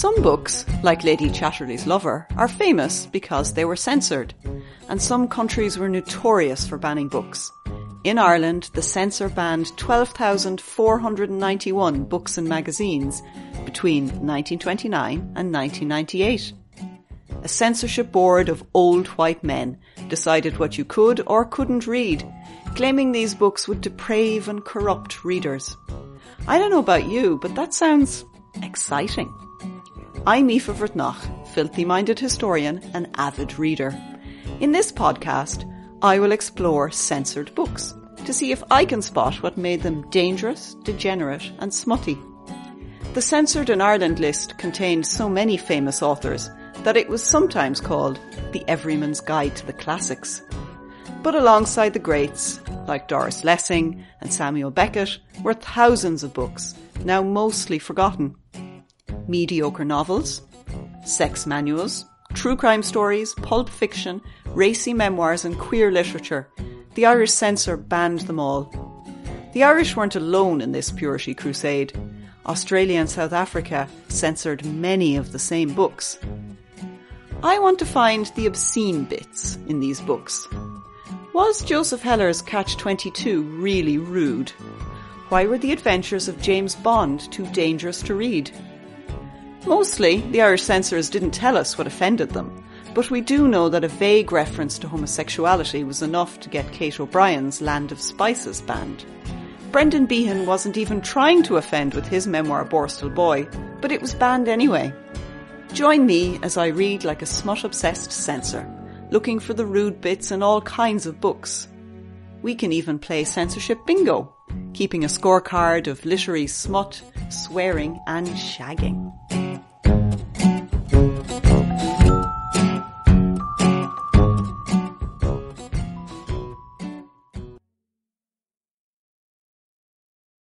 Some books, like Lady Chatterley's Lover, are famous because they were censored, and some countries were notorious for banning books. In Ireland, the censor banned 12,491 books and magazines between 1929 and 1998. A censorship board of old white men decided what you could or couldn't read, claiming these books would deprave and corrupt readers. I don't know about you, but that sounds exciting. I'm Aoife Bhreathnach, filthy-minded historian and avid reader. In this podcast, I will explore censored books to see if I can spot what made them dangerous, degenerate and smutty. The Censored in Ireland list contained so many famous authors that it was sometimes called the Everyman's Guide to the Classics. But alongside the greats, like Doris Lessing and Samuel Beckett, were thousands of books, now mostly forgotten. Mediocre novels, sex manuals, true crime stories, pulp fiction, racy memoirs and queer literature. The Irish censor banned them all. The Irish weren't alone in this purity crusade. Australia and South Africa censored many of the same books. I want to find the obscene bits in these books. Was Joseph Heller's Catch-22 really rude? Why were the adventures of James Bond too dangerous to read? Mostly, the Irish censors didn't tell us what offended them, but we do know that a vague reference to homosexuality was enough to get Kate O'Brien's Land of Spices banned. Brendan Behan wasn't even trying to offend with his memoir Borstal Boy, but it was banned anyway. Join me as I read like a smut-obsessed censor, looking for the rude bits in all kinds of books. We can even play censorship bingo, keeping a scorecard of literary smut, swearing and shagging. Thank you.